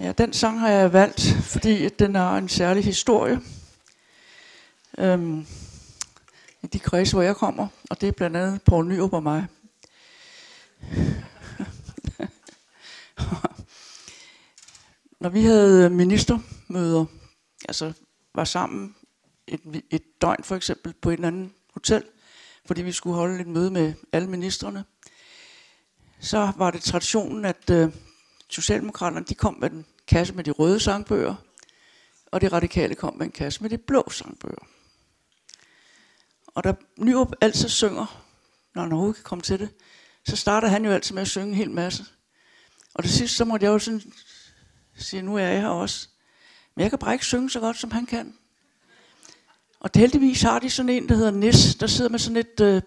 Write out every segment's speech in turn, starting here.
Ja, den sang har jeg valgt, fordi den har en særlig historie. Øhm, I de kredse, hvor jeg kommer, og det er blandt andet Poul Nyrup og mig. Når vi havde ministermøder, altså var sammen et, et døgn for eksempel på et eller andet hotel, fordi vi skulle holde et møde med alle ministerne, så var det traditionen, at øh, Socialdemokraterne de kom med en kasse med de røde sangbøger, og de radikale kom med en kasse med de blå sangbøger. Og da Nyrup altid synger, når han overhovedet kan komme til det, så starter han jo altid med at synge en hel masse. Og det sidste, så måtte jeg jo sådan sige, nu er jeg her også. Men jeg kan bare ikke synge så godt, som han kan. Og heldigvis har de sådan en, der hedder Nis, der sidder med sådan et, øh,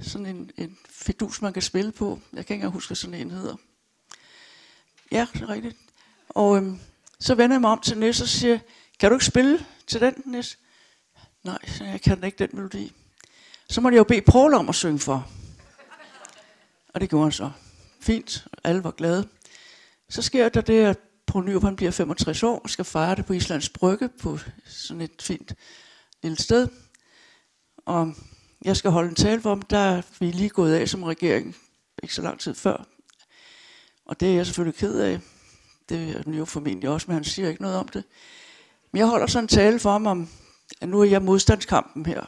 sådan en, en fidus, man kan spille på. Jeg kan ikke engang huske, hvad sådan en hedder. Ja, det er rigtigt. Og øhm, så vender jeg mig om til Nis og siger, kan du ikke spille til den, Nis? Nej, jeg kan ikke den melodi. Så må jeg jo bede Paul om at synge for. Og det gjorde han så. Fint, alle var glade. Så sker der det, at Paul Nyrup han bliver 65 år og skal fejre det på Islands Brygge på sådan et fint lille sted. Og jeg skal holde en tale for ham, der er vi lige gået af som regering, ikke så lang tid før. Og det er jeg selvfølgelig ked af. Det er Nyrup formentlig også, men han siger ikke noget om det. Men jeg holder sådan en tale for ham om, at nu er jeg modstandskampen her.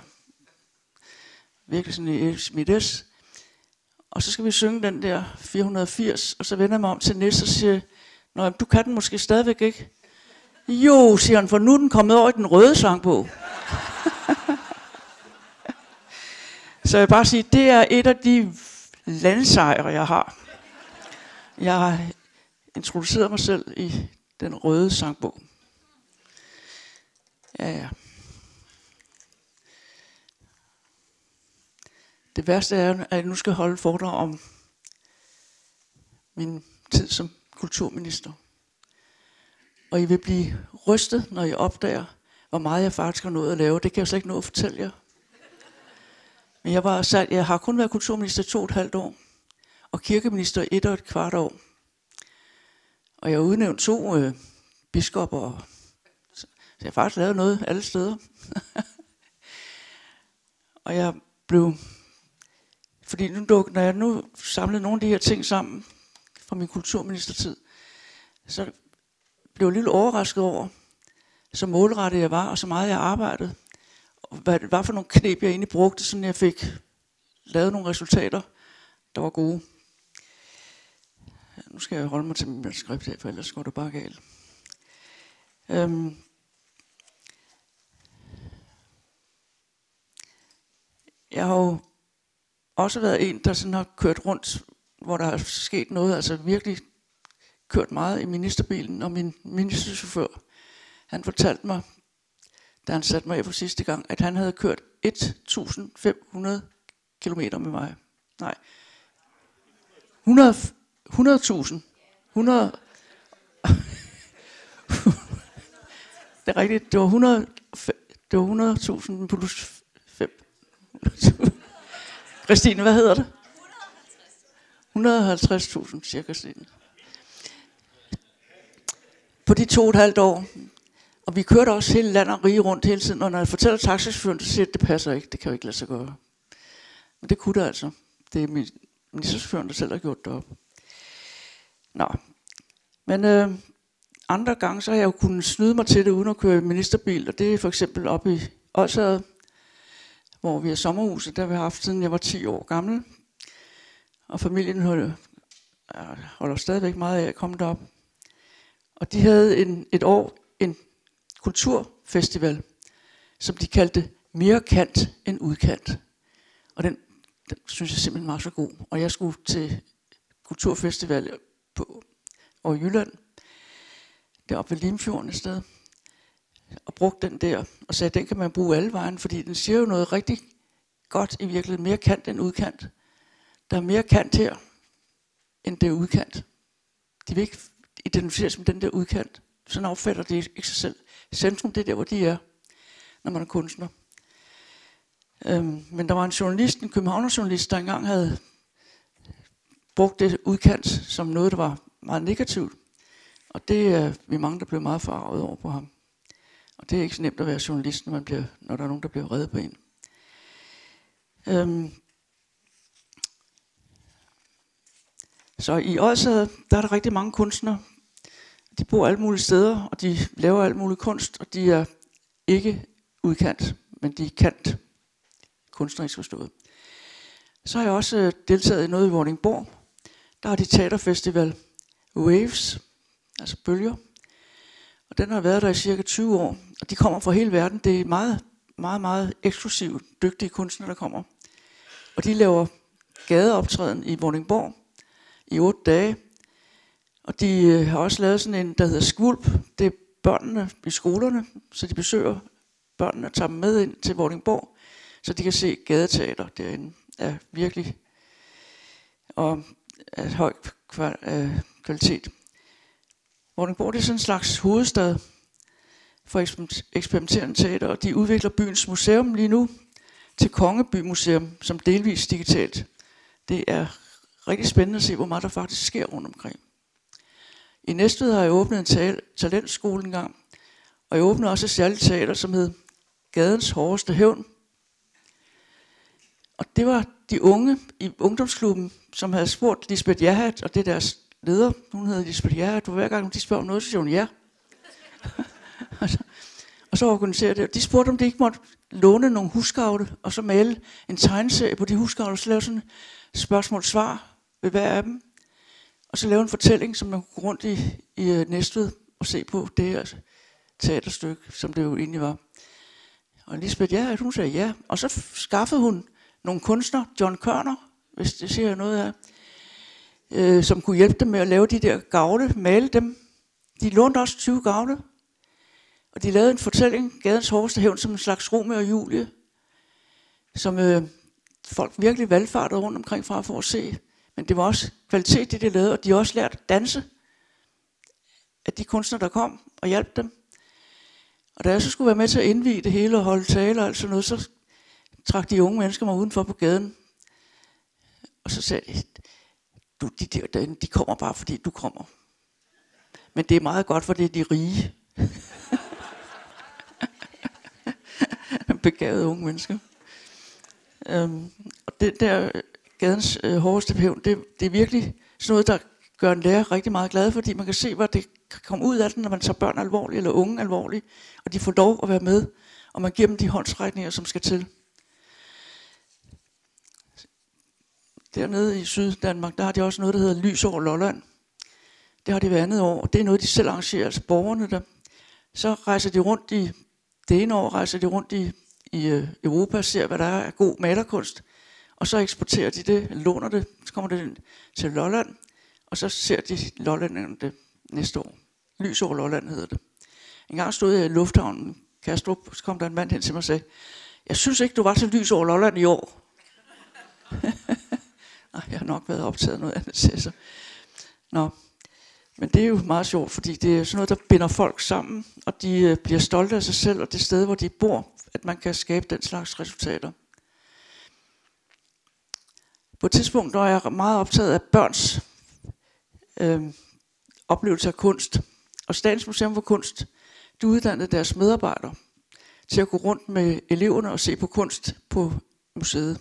Virkelig sådan i smidt Og så skal vi synge den der 480, og så vender jeg mig om til Nis og siger, Nå, du kan den måske stadigvæk ikke. Jo, siger han, for nu er den kommet over i den røde sangbog. Så jeg vil bare sige, det er et af de landsejre, jeg har. Jeg har introduceret mig selv i den røde sangbog. Ja, ja. Det værste er, at jeg nu skal holde foredrag om min tid som kulturminister. Og I vil blive rystet, når I opdager, hvor meget jeg faktisk har nået at lave. Det kan jeg slet ikke nå at fortælle jer. Men jeg, var sat, jeg har kun været kulturminister to og et halvt år, og kirkeminister et og et kvart år. Og jeg udnævnte to øh, biskopper, så jeg har faktisk lavet noget alle steder. og jeg blev, fordi nu, når jeg nu samlede nogle af de her ting sammen, fra min kulturministertid, så blev jeg lidt overrasket over, så målrettet jeg var, og så meget jeg arbejdede, og hvad det var for nogle knep, jeg egentlig brugte, så jeg fik lavet nogle resultater, der var gode. Nu skal jeg holde mig til min manuskript her, for ellers går det bare galt. Øhm, jeg har jo også været en, der sådan har kørt rundt hvor der er sket noget, altså virkelig kørt meget i ministerbilen, og min ministerchauffør, han fortalte mig, da han satte mig af for sidste gang, at han havde kørt 1500 km med mig. Nej, 100, 100.000. 100, det er rigtigt, det var 100, det var 100.000 plus 5. Christine, hvad hedder det? 150.000 cirka siden. På de to og et halvt år. Og vi kørte også hele landet og rige rundt hele tiden, og når jeg fortæller taxichaufføren, så siger at det passer ikke, det kan jo ikke lade sig gøre. Men det kunne det altså. Det er min ministerchaufføren, der selv har gjort det op. Nå. Men øh, andre gange, så har jeg jo kunnet snyde mig til det, uden at køre ministerbil, og det er for eksempel oppe i Odsad, hvor vi har sommerhuset, der har haft siden jeg var 10 år gammel. Og familien holder, øh, holder stadigvæk meget af at komme derop. Og de havde en, et år en kulturfestival, som de kaldte mere kant end udkant. Og den, den synes jeg simpelthen var så god. Og jeg skulle til kulturfestival over Jylland, deroppe ved Limfjorden et sted, og brugte den der, og sagde, at den kan man bruge alle vejen, fordi den siger jo noget rigtig godt i virkeligheden, mere kant end udkant. Der er mere kant her, end det er udkant. De vil ikke identificeres med den der udkant. Sådan opfatter de ikke sig selv. Centrum, det er der, hvor de er, når man er kunstner. Øhm, men der var en journalist, en københavnerjournalist, der engang havde brugt det udkant som noget, der var meget negativt. Og det er vi mange, der blev meget forarvet over på ham. Og det er ikke så nemt at være journalist, når, man bliver, når der er nogen, der bliver reddet på en. Øhm. Så i Odsad, der er der rigtig mange kunstnere. De bor alle mulige steder, og de laver alt mulig kunst, og de er ikke udkant, men de er kant kunstnerisk forstået. Så har jeg også øh, deltaget i noget i Vordingborg. Der har de teaterfestival Waves, altså bølger. Og den har været der i cirka 20 år. Og de kommer fra hele verden. Det er meget, meget, meget eksklusivt dygtige kunstnere, der kommer. Og de laver gadeoptræden i Vordingborg i otte dage. Og de øh, har også lavet sådan en, der hedder Skvulp. Det er børnene i skolerne, så de besøger børnene og tager dem med ind til Vordingborg, så de kan se gadeteater derinde er virkelig og af høj Øh, kvalitet. Vordingborg er sådan en slags hovedstad for eksperimenterende teater, og de udvikler byens museum lige nu til Kongeby Museum, som delvis digitalt. Det er rigtig spændende at se, hvor meget der faktisk sker rundt omkring. I Næstved har jeg åbnet en talentskole engang, og jeg åbnede også et særligt teater, som hed Gadens Hårdeste Hævn. Og det var de unge i ungdomsklubben, som havde spurgt Lisbeth Jahat, og det er deres leder, hun hedder Lisbeth Jahat, og hver gang de spørger om noget, så siger hun ja. og, så, og så organiserer det. De spurgte, om de ikke måtte låne nogle huskavle, og så male en tegneserie på de huskavle, og så lave sådan spørgsmål-svar ved hver af dem. Og så lave en fortælling, som man kunne gå rundt i, i øh, Næstved og se på det her teaterstykke, som det jo egentlig var. Og Lisbeth, ja, hun sagde ja. Og så skaffede hun nogle kunstnere, John Kørner, hvis det siger noget af, øh, som kunne hjælpe dem med at lave de der gavle, male dem. De lånte også 20 gavle, og de lavede en fortælling, Gadens hårdeste hævn, som en slags Romeo og Julie, som øh, folk virkelig valgfartede rundt omkring fra for at se. Men det var også kvalitet, det de lavede, og de har også lært at danse af de kunstnere, der kom og hjalp dem. Og da jeg så skulle være med til at indvige det hele og holde taler og alt sådan noget, så trak de unge mennesker mig udenfor på gaden. Og så sagde de, du, de der derinde, de kommer bare fordi du kommer. Men det er meget godt, for det er de rige. Begavede unge mennesker. Øhm, og det der gadens øh, hårdeste hævn, det, det er virkelig sådan noget, der gør en lærer rigtig meget glad, fordi man kan se, hvad det kan komme ud af den, når man tager børn alvorligt, eller unge alvorligt, og de får lov at være med, og man giver dem de håndsrækninger, som skal til. Dernede i Syddanmark, der har de også noget, der hedder Lys over Lolland. Det har de hver andet år, det er noget, de selv arrangerer, altså borgerne der. Så rejser de rundt i, det ene år rejser de rundt i, i øh, Europa og ser, hvad der er af god malerkunst. Og så eksporterer de det, låner det, så kommer det til Lolland, og så ser de Lolland det næste år. Lys over Lolland hedder det. En gang stod jeg i lufthavnen, Kastrup, så kom der en mand hen til mig og sagde, jeg synes ikke, du var til lys over Lolland i år. Nej, jeg har nok været optaget noget andet til. Nå, men det er jo meget sjovt, fordi det er sådan noget, der binder folk sammen, og de øh, bliver stolte af sig selv og det sted, hvor de bor, at man kan skabe den slags resultater. På et tidspunkt var jeg meget optaget af børns øh, oplevelse af kunst. Og Statens Museum for Kunst, de uddannede deres medarbejdere til at gå rundt med eleverne og se på kunst på museet.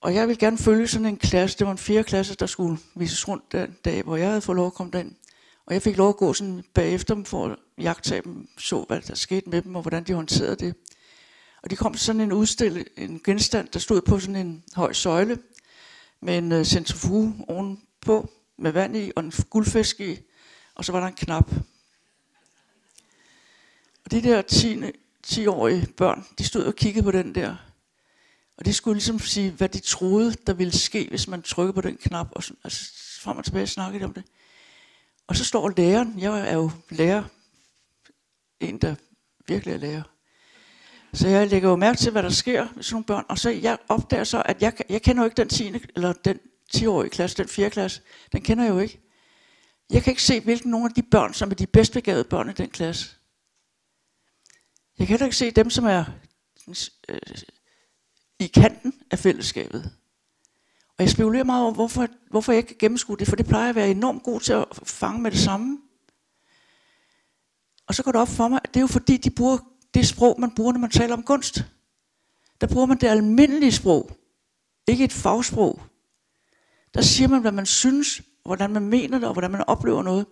Og jeg vil gerne følge sådan en klasse. Det var en fjerde klasse, der skulle vises rundt den dag, hvor jeg havde fået lov at komme derind. Og jeg fik lov at gå sådan bagefter dem for at jagtage dem, så hvad der skete med dem, og hvordan de håndterede det. Og de kom til sådan en udstilling, en genstand, der stod på sådan en høj søjle, med en uh, centrifuge ovenpå, med vand i, og en guldfisk i, og så var der en knap. Og de der 10, 10-årige børn, de stod og kiggede på den der og det skulle ligesom sige, hvad de troede, der ville ske, hvis man trykkede på den knap, og sådan, altså, frem og tilbage snakkede om det. Og så står læreren, jeg er jo lærer, en der virkelig er lærer. Så jeg lægger jo mærke til, hvad der sker med sådan nogle børn, og så jeg opdager så, at jeg, jeg kender jo ikke den 10. eller den 10-årige klasse, den 4. klasse, den kender jeg jo ikke. Jeg kan ikke se, hvilken nogle af de børn, som er de bedst begavede børn i den klasse. Jeg kan heller ikke se dem, som er øh, i kanten af fællesskabet. Og jeg spekulerer meget over, hvorfor, hvorfor jeg ikke kan gennemskue det, for det plejer at være enormt god til at fange med det samme. Og så går det op for mig, at det er jo fordi, de bruger det sprog, man bruger, når man taler om kunst. Der bruger man det almindelige sprog, ikke et fagsprog. Der siger man, hvad man synes, hvordan man mener det, og hvordan man oplever noget.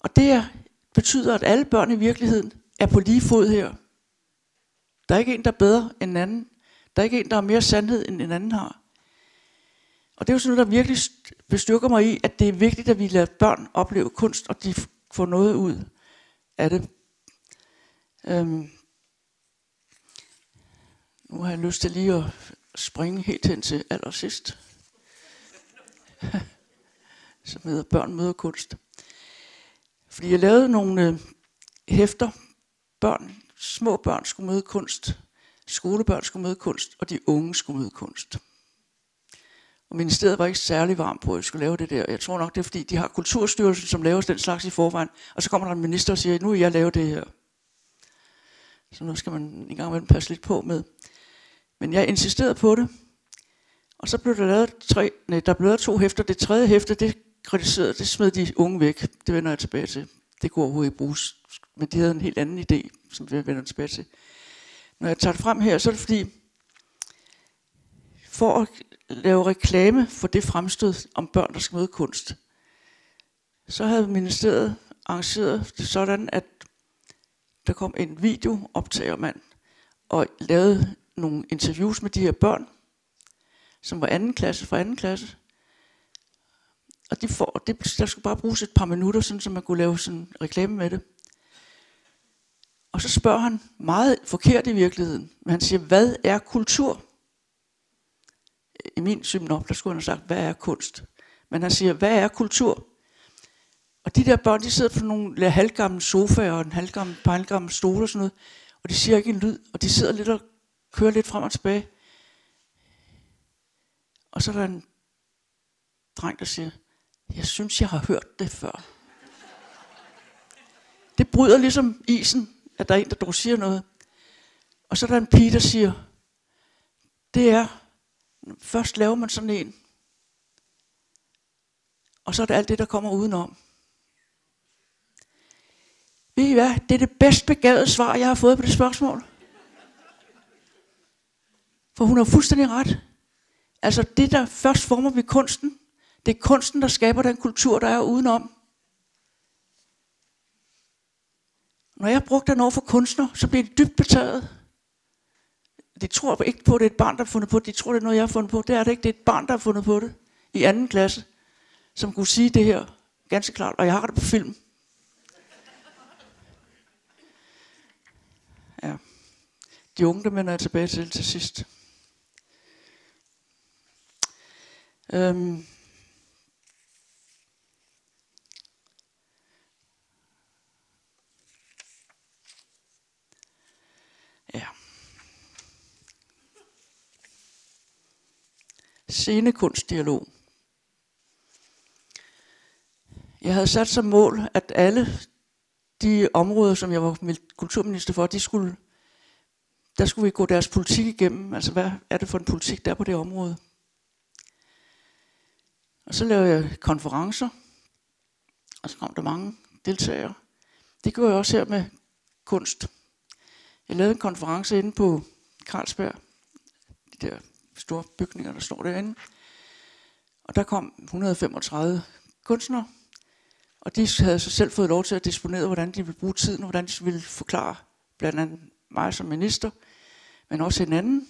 Og det betyder, at alle børn i virkeligheden er på lige fod her. Der er ikke en, der er bedre end en anden. Der er ikke en, der har mere sandhed, end en anden har. Og det er jo sådan noget, der virkelig bestyrker mig i, at det er vigtigt, at vi lader børn opleve kunst, og de får noget ud af det. Øhm. Nu har jeg lyst til lige at springe helt hen til allersidst. Som hedder Børn møder kunst. Fordi jeg lavede nogle øh, hæfter. Børn, små børn skulle møde kunst. Skolebørn skulle møde kunst, og de unge skulle møde kunst. Og ministeriet var ikke særlig varm på, at jeg skulle lave det der. Jeg tror nok, det er fordi, de har kulturstyrelsen, som laver den slags i forvejen. Og så kommer der en minister og siger, nu vil jeg lave det her. Så nu skal man en gang imellem passe lidt på med. Men jeg insisterede på det. Og så blev der lavet tre, nej, der blev lavet to hæfter. Det tredje hæfte, det kritiserede, det smed de unge væk. Det vender jeg tilbage til. Det kunne overhovedet ikke bruges. Men de havde en helt anden idé, som vi vender tilbage til. Når jeg tager det frem her, så er det fordi, for at lave reklame for det fremstød om børn, der skal møde kunst, så havde ministeriet arrangeret det sådan, at der kom en videooptagermand og lavede nogle interviews med de her børn, som var anden klasse fra anden klasse. Og de får, det, der skulle bare bruges et par minutter, sådan, så man kunne lave sådan reklame med det. Og så spørger han meget forkert i virkeligheden, men han siger, hvad er kultur? I min synop, der skulle han have sagt, hvad er kunst? Men han siger, hvad er kultur? Og de der børn, de sidder på nogle halvgamle sofaer og en halvgammel, halvgammel stol og sådan noget, og de siger ikke en lyd, og de sidder lidt og kører lidt frem og tilbage. Og så er der en dreng, der siger, jeg synes, jeg har hørt det før. Det bryder ligesom isen, at der er en, der dog siger noget. Og så er der en pige, der siger, det er, først laver man sådan en, og så er det alt det, der kommer udenom. Ved I hvad? Det er det bedst begavede svar, jeg har fået på det spørgsmål. For hun har fuldstændig ret. Altså det, der først former vi kunsten, det er kunsten, der skaber den kultur, der er udenom. Når jeg brugte den over for kunstner, så blev det dybt betaget. De tror ikke på, at det er et barn, der har fundet på det. De tror, det er noget, jeg har fundet på. Det er det ikke. Det er et barn, der har fundet på det. I anden klasse. Som kunne sige det her ganske klart. Og jeg har det på film. Ja. De unge, der vender jeg tilbage til til sidst. Øhm. Scenekunstdialog. Jeg havde sat som mål, at alle de områder, som jeg var kulturminister for, de skulle, der skulle vi gå deres politik igennem. Altså, hvad er det for en politik, der er på det område? Og så lavede jeg konferencer, og så kom der mange deltagere. Det gjorde jeg også her med kunst. Jeg lavede en konference inde på Carlsberg, det der store bygninger, der står derinde. Og der kom 135 kunstnere, og de havde så selv fået lov til at disponere, hvordan de ville bruge tiden, og hvordan de ville forklare blandt andet mig som minister, men også hinanden,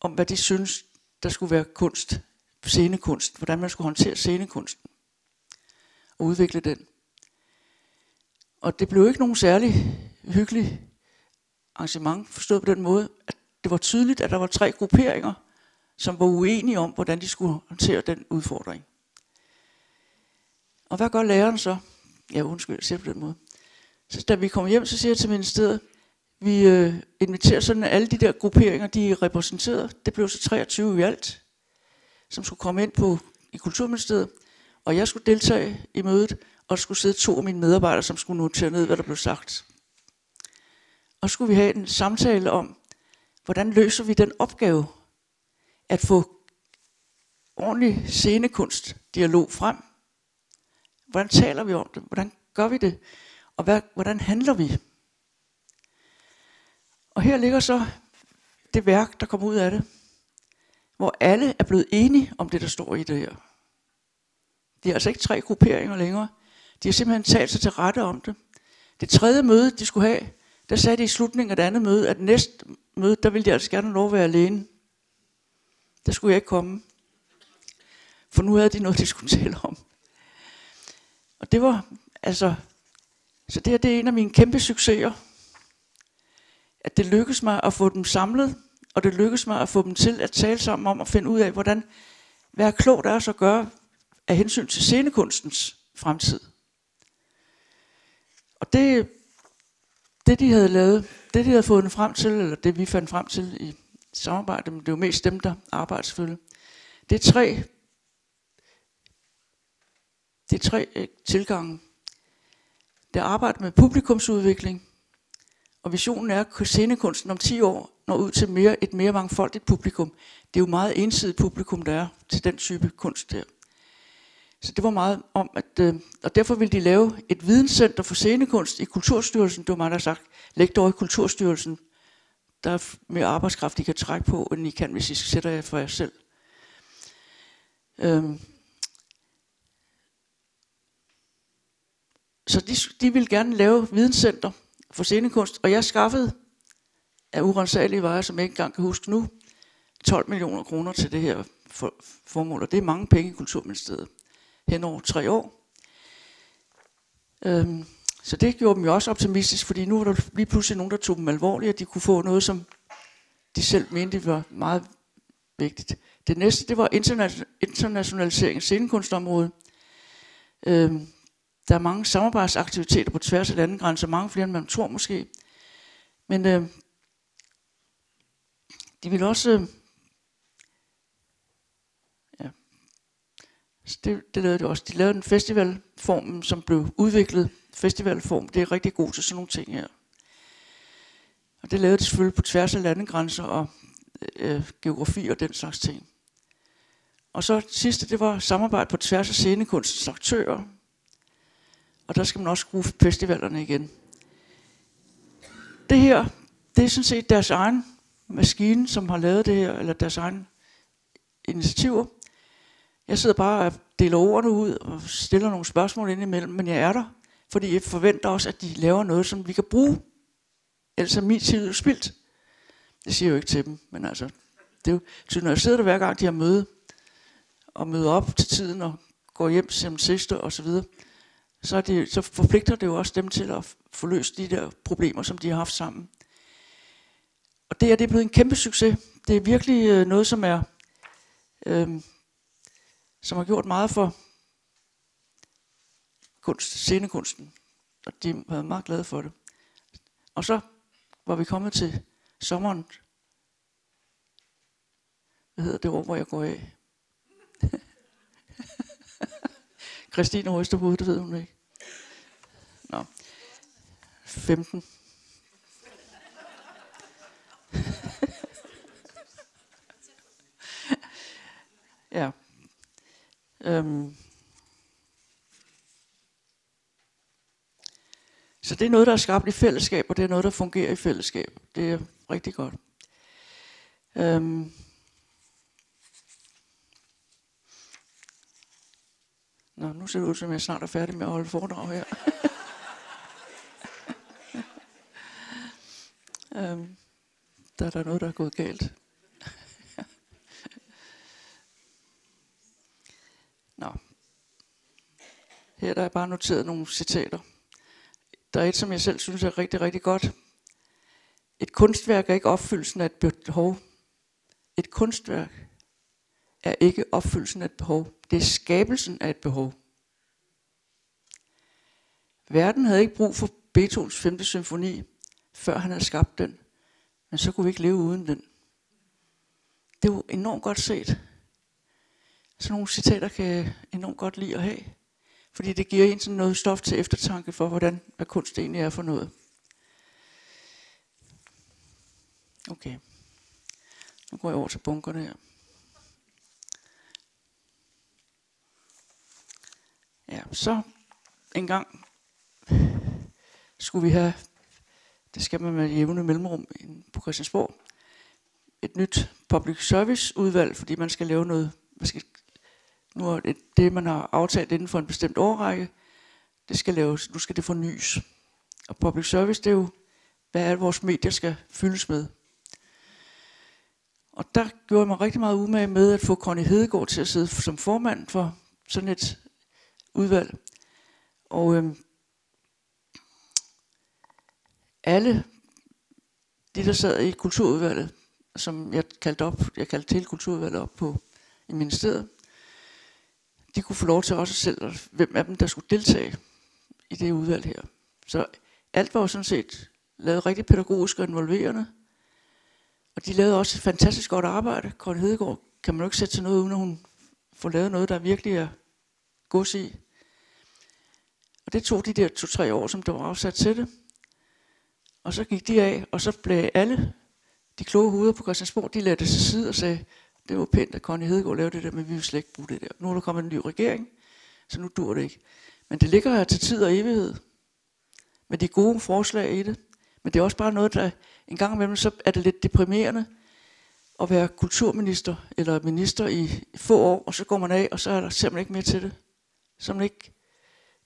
om hvad de synes, der skulle være kunst scenekunst, hvordan man skulle håndtere scenekunsten og udvikle den. Og det blev ikke nogen særlig hyggelig arrangement, forstået på den måde, at det var tydeligt, at der var tre grupperinger, som var uenige om, hvordan de skulle håndtere den udfordring. Og hvad gør læreren så? Ja, undskyld, jeg siger på den måde. Så da vi kommer hjem, så siger jeg til ministeriet, vi øh, inviterer sådan alle de der grupperinger, de er repræsenteret. Det blev så 23 i alt som skulle komme ind på i Kulturministeriet, og jeg skulle deltage i mødet, og skulle sidde to af mine medarbejdere, som skulle notere ned, hvad der blev sagt. Og skulle vi have en samtale om, hvordan løser vi den opgave, at få ordentlig scenekunst-dialog frem. Hvordan taler vi om det? Hvordan gør vi det? Og hvad, hvordan handler vi? Og her ligger så det værk, der kommer ud af det, hvor alle er blevet enige om det, der står i det her. De er altså ikke tre grupperinger længere. De har simpelthen talt sig til rette om det. Det tredje møde, de skulle have, der sagde de i slutningen af det andet møde, at næste møde, der ville de altså gerne lov at være alene. Der skulle jeg ikke komme. For nu havde de noget, de skulle tale om. Og det var, altså, så det her, det er en af mine kæmpe succeser. At det lykkedes mig at få dem samlet, og det lykkedes mig at få dem til at tale sammen om at finde ud af, hvordan, hvad er klogt er at gøre af hensyn til scenekunstens fremtid. Og det, det de havde lavet, det de havde fået frem til, eller det vi fandt frem til i samarbejde, men det er jo mest dem, der arbejder selvfølgelig, det er tre, det er tre øh, tilgange. Det er arbejde med publikumsudvikling, og visionen er, at scenekunsten om 10 år når ud til mere, et mere mangfoldigt publikum. Det er jo meget ensidigt publikum, der er til den type kunst der. Så det var meget om, at, øh, og derfor ville de lave et videnscenter for scenekunst i Kulturstyrelsen. Det var mig, der sagt, læg i Kulturstyrelsen. Der er mere arbejdskraft, I kan trække på, end I kan, hvis I sætter jer for jer selv. Øhm. Så de, de ville gerne lave videnscenter for scenekunst, og jeg skaffede af urensagelige veje, som jeg ikke engang kan huske nu, 12 millioner kroner til det her for, formål, og det er mange penge i Kulturministeriet hen over tre år. Øhm, så det gjorde dem jo også optimistisk, fordi nu var der lige pludselig nogen, der tog dem alvorligt, og de kunne få noget, som de selv mente var meget vigtigt. Det næste, det var internationalisering af scenekunstområdet. Øhm, der er mange samarbejdsaktiviteter på tværs af landegrænser, mange flere end man tror måske. Men øh, de vil også øh, ja, det, det lavede de også. De lavede en festivalform, som blev udviklet. Festivalform, det er rigtig god til sådan nogle ting her. Og det lavede de selvfølgelig på tværs af landegrænser og øh, geografi og den slags ting. Og så sidste, det var samarbejde på tværs af scenekunstens aktører. Og der skal man også skrue festivalerne igen. Det her, det er sådan set deres egen maskine, som har lavet det her, eller deres egen initiativer. Jeg sidder bare og deler ordene ud og stiller nogle spørgsmål indimellem, men jeg er der, fordi jeg forventer også, at de laver noget, som vi kan bruge. Ellers er min tid spildt. Det siger jeg jo ikke til dem, men altså, det er jo, så når jeg sidder der hver gang, de har møde, og møder op til tiden og går hjem som sidste og så videre, så, er det, så forpligter det jo også dem til at få løst de der problemer, som de har haft sammen. Og det er, det er blevet en kæmpe succes. Det er virkelig øh, noget, som er øh, som har gjort meget for kunst, scenekunsten. Og de var meget glade for det. Og så var vi kommet til sommeren. Hvad hedder det år, hvor jeg går af? Christine ryster på det ved hun ikke. Nå. 15. ja. Øhm. Så det er noget, der er skabt i fællesskab, og det er noget, der fungerer i fællesskab. Det er rigtig godt. Øhm. Nå, nu ser det ud som, jeg snart er færdig med at holde foredrag her. øhm. Der er der noget, der er gået galt. Her der er bare noteret nogle citater. Der er et, som jeg selv synes er rigtig, rigtig godt. Et kunstværk er ikke opfyldelsen af et behov. Et kunstværk er ikke opfyldelsen af et behov. Det er skabelsen af et behov. Verden havde ikke brug for Beethovens 5. symfoni, før han havde skabt den. Men så kunne vi ikke leve uden den. Det er jo enormt godt set. Sådan nogle citater kan jeg enormt godt lide at have. Fordi det giver en sådan noget stof til eftertanke for, hvordan hvad kunst egentlig er for noget. Okay. Nu går jeg over til bunkerne her. Ja, så en gang skulle vi have, det skal man med jævne mellemrum på Christiansborg, et nyt public service udvalg, fordi man skal lave noget, man skal nu er det, det, man har aftalt inden for en bestemt årrække, det skal laves, nu skal det fornyes. Og public service, det er jo, hvad er det, vores medier skal fyldes med. Og der gjorde jeg mig rigtig meget umage med at få Conny Hedegaard til at sidde som formand for sådan et udvalg. Og øhm, alle de, der sad i kulturudvalget, som jeg kaldte op, jeg kaldte til kulturudvalget op på i ministeriet, de kunne få lov til også selv, hvem af dem, der skulle deltage i det udvalg her. Så alt var jo sådan set lavet rigtig pædagogisk og involverende. Og de lavede også et fantastisk godt arbejde. Kåre Hedegaard kan man jo ikke sætte til noget, uden at hun får lavet noget, der virkelig er gods i. Og det tog de der to-tre år, som der var afsat til det. Og så gik de af, og så blev alle de kloge hoveder på Christiansborg, de lagde det til side og sagde, det var pænt, at Conny Hedegaard lavede det der, men vi vil slet ikke bruge det der. Nu er der kommet en ny regering, så nu dur det ikke. Men det ligger her til tid og evighed, med de gode forslag i det. Men det er også bare noget, der en gang imellem, så er det lidt deprimerende at være kulturminister eller minister i få år, og så går man af, og så er der simpelthen ikke mere til det. Som ikke,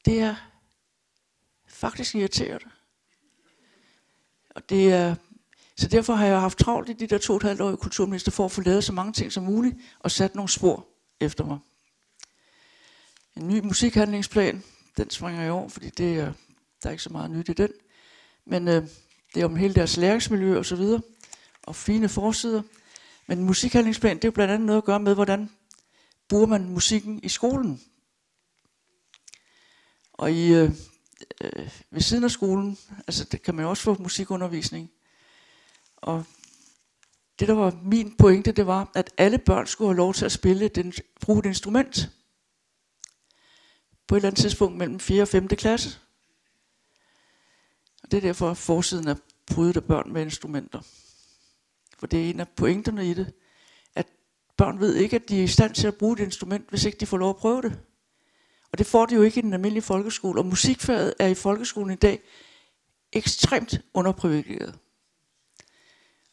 det er faktisk irriterende. Og det er, så derfor har jeg haft travlt i de der to og et halvt år i kulturminister for at få lavet så mange ting som muligt og sat nogle spor efter mig. En ny musikhandlingsplan, den springer jeg over, fordi det er, der er ikke så meget nyt i den. Men øh, det er om hele deres læringsmiljø og så videre, og fine forsider. Men musikhandlingsplan, det er jo blandt andet noget at gøre med, hvordan bruger man musikken i skolen. Og i, øh, øh, ved siden af skolen, altså det kan man også få musikundervisning. Og det der var min pointe, det var, at alle børn skulle have lov til at spille, den, bruge et instrument. På et eller andet tidspunkt mellem 4. og 5. klasse. Og det er derfor, at forsiden er prydet af børn med instrumenter. For det er en af pointerne i det, at børn ved ikke, at de er i stand til at bruge et instrument, hvis ikke de får lov at prøve det. Og det får de jo ikke i den almindelige folkeskole. Og musikfaget er i folkeskolen i dag ekstremt underprivilegeret.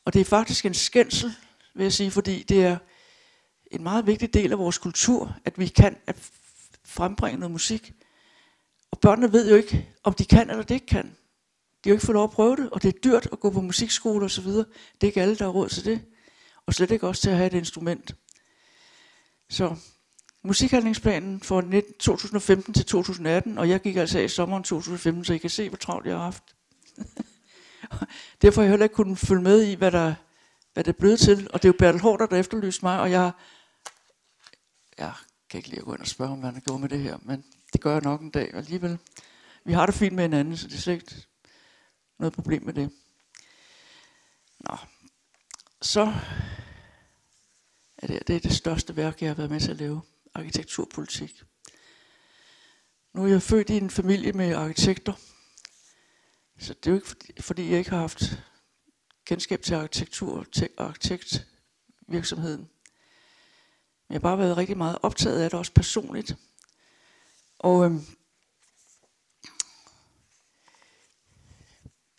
Og det er faktisk en skændsel, vil jeg sige, fordi det er en meget vigtig del af vores kultur, at vi kan at frembringe noget musik. Og børnene ved jo ikke, om de kan eller det ikke kan. De har jo ikke fået lov at prøve det, og det er dyrt at gå på musikskole osv. Det er ikke alle, der har råd til det. Og slet ikke også til at have et instrument. Så musikhandlingsplanen for 2015 til 2018, og jeg gik altså af i sommeren 2015, så I kan se, hvor travlt jeg har haft. Derfor har jeg heller ikke kunnet følge med i, hvad der, hvad det er blevet til. Og det er jo Bertel Hårder, der efterlyste mig, og jeg, jeg kan ikke lige gå ind og spørge, om hvad han har med det her, men det gør jeg nok en dag alligevel. Vi har det fint med hinanden, så det er slet ikke noget problem med det. Nå, så er det, det er det største værk, jeg har været med til at lave arkitekturpolitik. Nu er jeg født i en familie med arkitekter, så det er jo ikke fordi, fordi jeg ikke har haft kendskab til arkitektur til arkitektvirksomheden. Men jeg har bare været rigtig meget optaget af det, også personligt. Og øhm,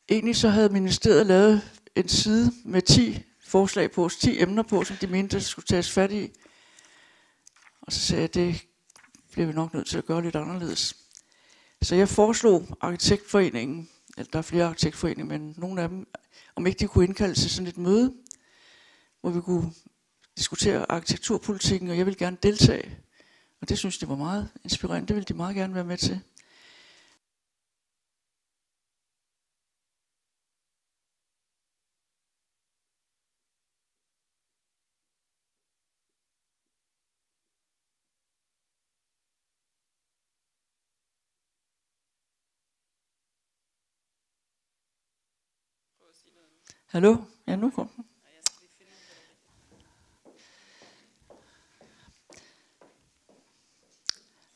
egentlig så havde ministeriet lavet en side med 10 forslag på, 10 emner på, som de mente, der skulle tages fat i. Og så sagde jeg, det bliver vi nok nødt til at gøre lidt anderledes. Så jeg foreslog Arkitektforeningen, der er flere arkitektforeninger, men nogle af dem, om ikke de kunne indkalde til sådan et møde, hvor vi kunne diskutere arkitekturpolitikken, og jeg ville gerne deltage. Og det synes de var meget inspirerende, det ville de meget gerne være med til. Hallo? Ja, nu kom den.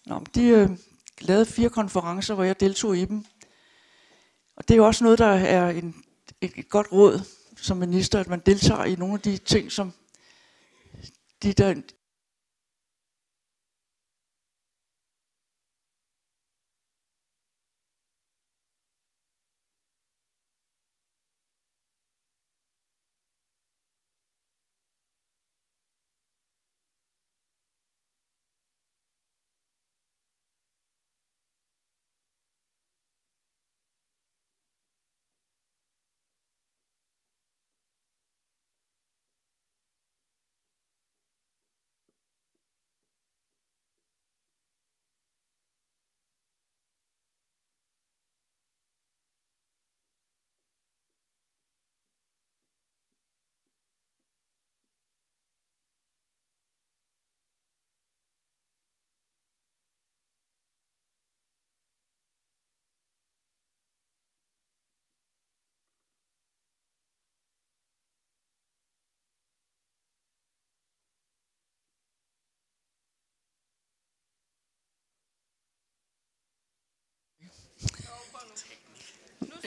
Nå, de øh, lavede fire konferencer, hvor jeg deltog i dem. Og det er jo også noget, der er en, et, et godt råd som minister, at man deltager i nogle af de ting, som de der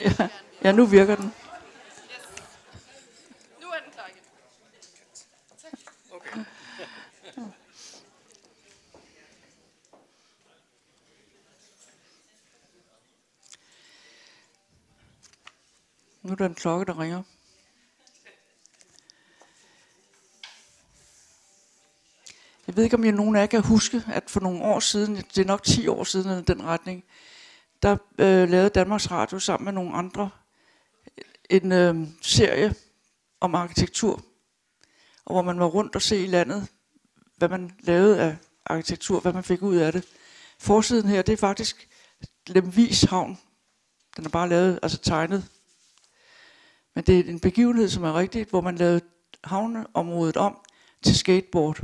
Ja, ja nu virker den. Nu er den klar igen. Okay. Nu er der en klokke, der ringer. Jeg ved ikke, om jeg nogen af jer kan huske, at for nogle år siden, det er nok 10 år siden i den retning, der øh, lavede Danmarks Radio sammen med nogle andre øh, en øh, serie om arkitektur, og hvor man var rundt og se i landet, hvad man lavede af arkitektur, hvad man fik ud af det. Forsiden her, det er faktisk Lemvis Havn. Den er bare lavet, altså tegnet. Men det er en begivenhed, som er rigtigt, hvor man lavede havneområdet om til skateboard.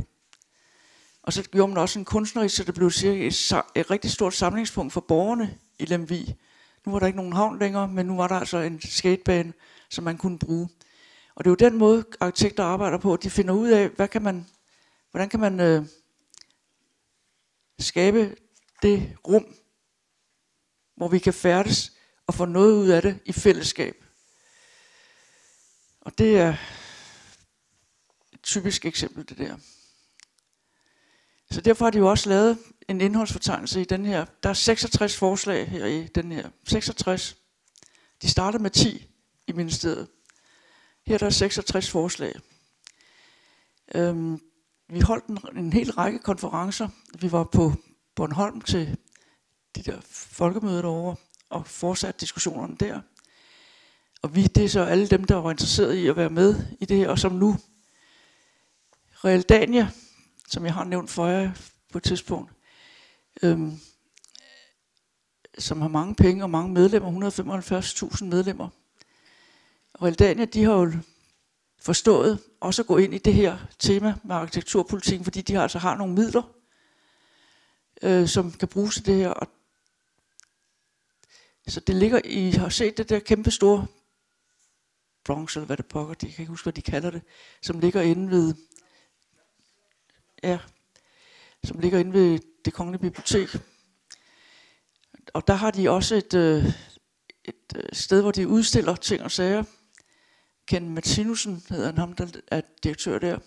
Og så gjorde man også en kunstnerisk, så det blev cirka et, et rigtig stort samlingspunkt for borgerne i Lemvi. Nu var der ikke nogen havn længere, men nu var der altså en skatebane, som man kunne bruge. Og det er jo den måde, arkitekter arbejder på. De finder ud af, hvad kan man, hvordan kan man øh, skabe det rum, hvor vi kan færdes og få noget ud af det i fællesskab. Og det er et typisk eksempel, det der. Så derfor har de jo også lavet en indholdsfortegnelse i den her. Der er 66 forslag her i den her. 66. De startede med 10 i ministeriet. Her er der 66 forslag. Øhm, vi holdt en, en hel række konferencer. Vi var på Bornholm til de der folkemøder derovre og fortsatte diskussionerne der. Og vi, det er så alle dem, der var interesseret i at være med i det her, og som nu Realdania, som jeg har nævnt for jer på et tidspunkt, øhm, som har mange penge og mange medlemmer, 175.000 medlemmer. Og Realdania, de har jo forstået også at gå ind i det her tema med arkitekturpolitikken, fordi de altså har nogle midler, øh, som kan bruges til det her. Og så det ligger, I har set det der kæmpe store Bronx, eller hvad det pokker, de kan ikke huske, hvad de kalder det, som ligger inde ved, ja, som ligger inde ved det kongelige bibliotek. Og der har de også et, øh, et øh, sted, hvor de udstiller ting og sager. Ken Martinussen hedder han, ham der er direktør der,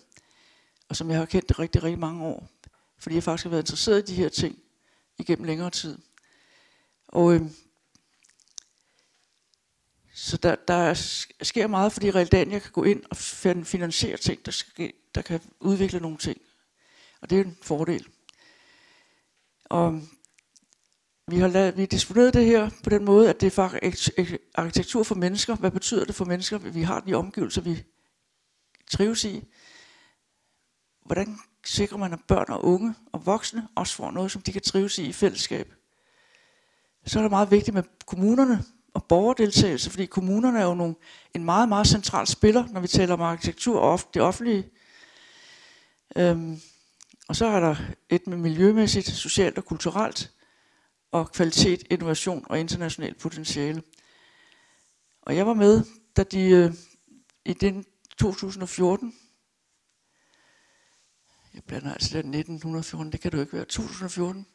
og som jeg har kendt rigtig, rigtig mange år, fordi jeg faktisk har været interesseret i de her ting igennem længere tid. Og øh, så der, der sker meget, fordi Realdania kan gå ind og finansiere ting, der, skal, der kan udvikle nogle ting. Og det er en fordel. Og vi har, lavet, vi har disponeret det her på den måde, at det er faktisk arkitektur for mennesker. Hvad betyder det for mennesker? Vi har de omgivelser, vi trives i. Hvordan sikrer man, at børn og unge og voksne også får noget, som de kan trives i i fællesskab? Så er det meget vigtigt med kommunerne og borgerdeltagelse, fordi kommunerne er jo nogle, en meget, meget central spiller, når vi taler om arkitektur og det offentlige. Øhm, og så er der et med miljømæssigt, socialt og kulturelt, og kvalitet, innovation og internationalt potentiale. Og jeg var med, da de øh, i den 2014, jeg blander altså den 1914, det kan du ikke være, 2014,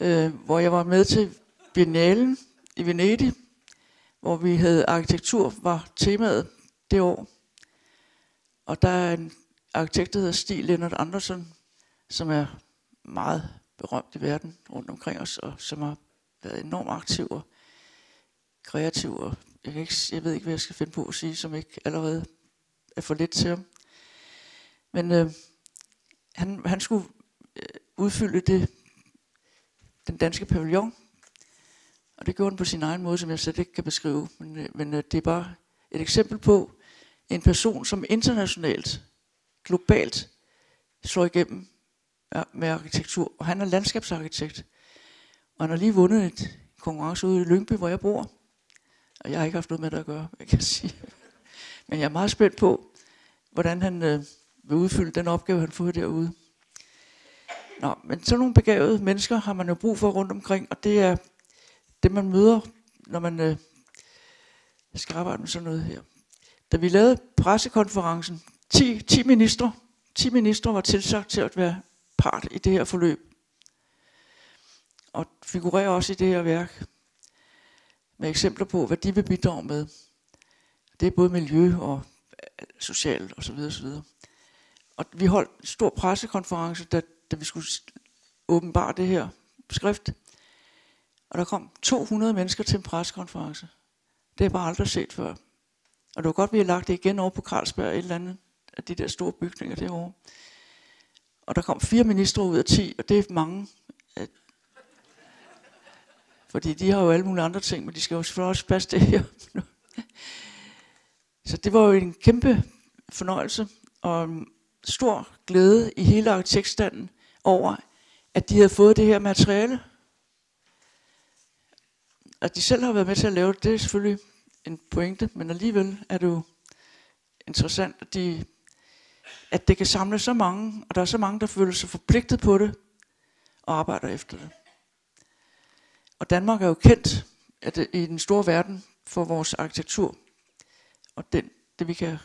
øh, hvor jeg var med til Biennalen i Venedig, hvor vi havde arkitektur, var temaet det år. Og der er en arkitekt, der hedder Stig Lennart Andersen, som er meget berømt i verden rundt omkring os, og som har været enormt aktiv og kreativ. Og jeg, kan ikke, jeg ved ikke, hvad jeg skal finde på at sige, som ikke allerede er for lidt til ham. Men øh, han, han skulle øh, udfylde det, den danske pavillon, og det gjorde han på sin egen måde, som jeg slet ikke kan beskrive. Men, øh, men øh, det er bare et eksempel på en person, som internationalt, globalt, slår igennem med arkitektur. Og han er landskabsarkitekt. Og han har lige vundet et konkurrence ude i Lyngby, hvor jeg bor. Og jeg har ikke haft noget med det at gøre, jeg kan sige. Men jeg er meget spændt på, hvordan han øh, vil udfylde den opgave, han får derude. Nå, men sådan nogle begavede mennesker har man jo brug for rundt omkring, og det er det, man møder, når man øh, skal arbejde med sådan noget her. Da vi lavede pressekonferencen, 10, 10 ministre, 10 ministre var tilsagt til at være part i det her forløb. Og figurerer også i det her værk. med eksempler på, hvad de vil bidrage med. Det er både miljø og øh, socialt osv. og så videre, så videre. Og vi holdt en stor pressekonference, da, da vi skulle åbenbare det her skrift. Og der kom 200 mennesker til en pressekonference. Det har jeg bare aldrig set før. Og det var godt, at vi har lagt det igen over på Carlsberg, et eller andet af de der store bygninger derovre. Og der kom fire ministre ud af ti, og det er mange. Fordi de har jo alle mulige andre ting, men de skal jo selvfølgelig også passe det her. Så det var jo en kæmpe fornøjelse og en stor glæde i hele arkitektstanden over, at de havde fået det her materiale. At de selv har været med til at lave det, det er selvfølgelig en pointe, men alligevel er det jo interessant, at, de, at det kan samle så mange, og der er så mange, der føler sig forpligtet på det, og arbejder efter det. Og Danmark er jo kendt at det, i den store verden for vores arkitektur, og den, det vi kan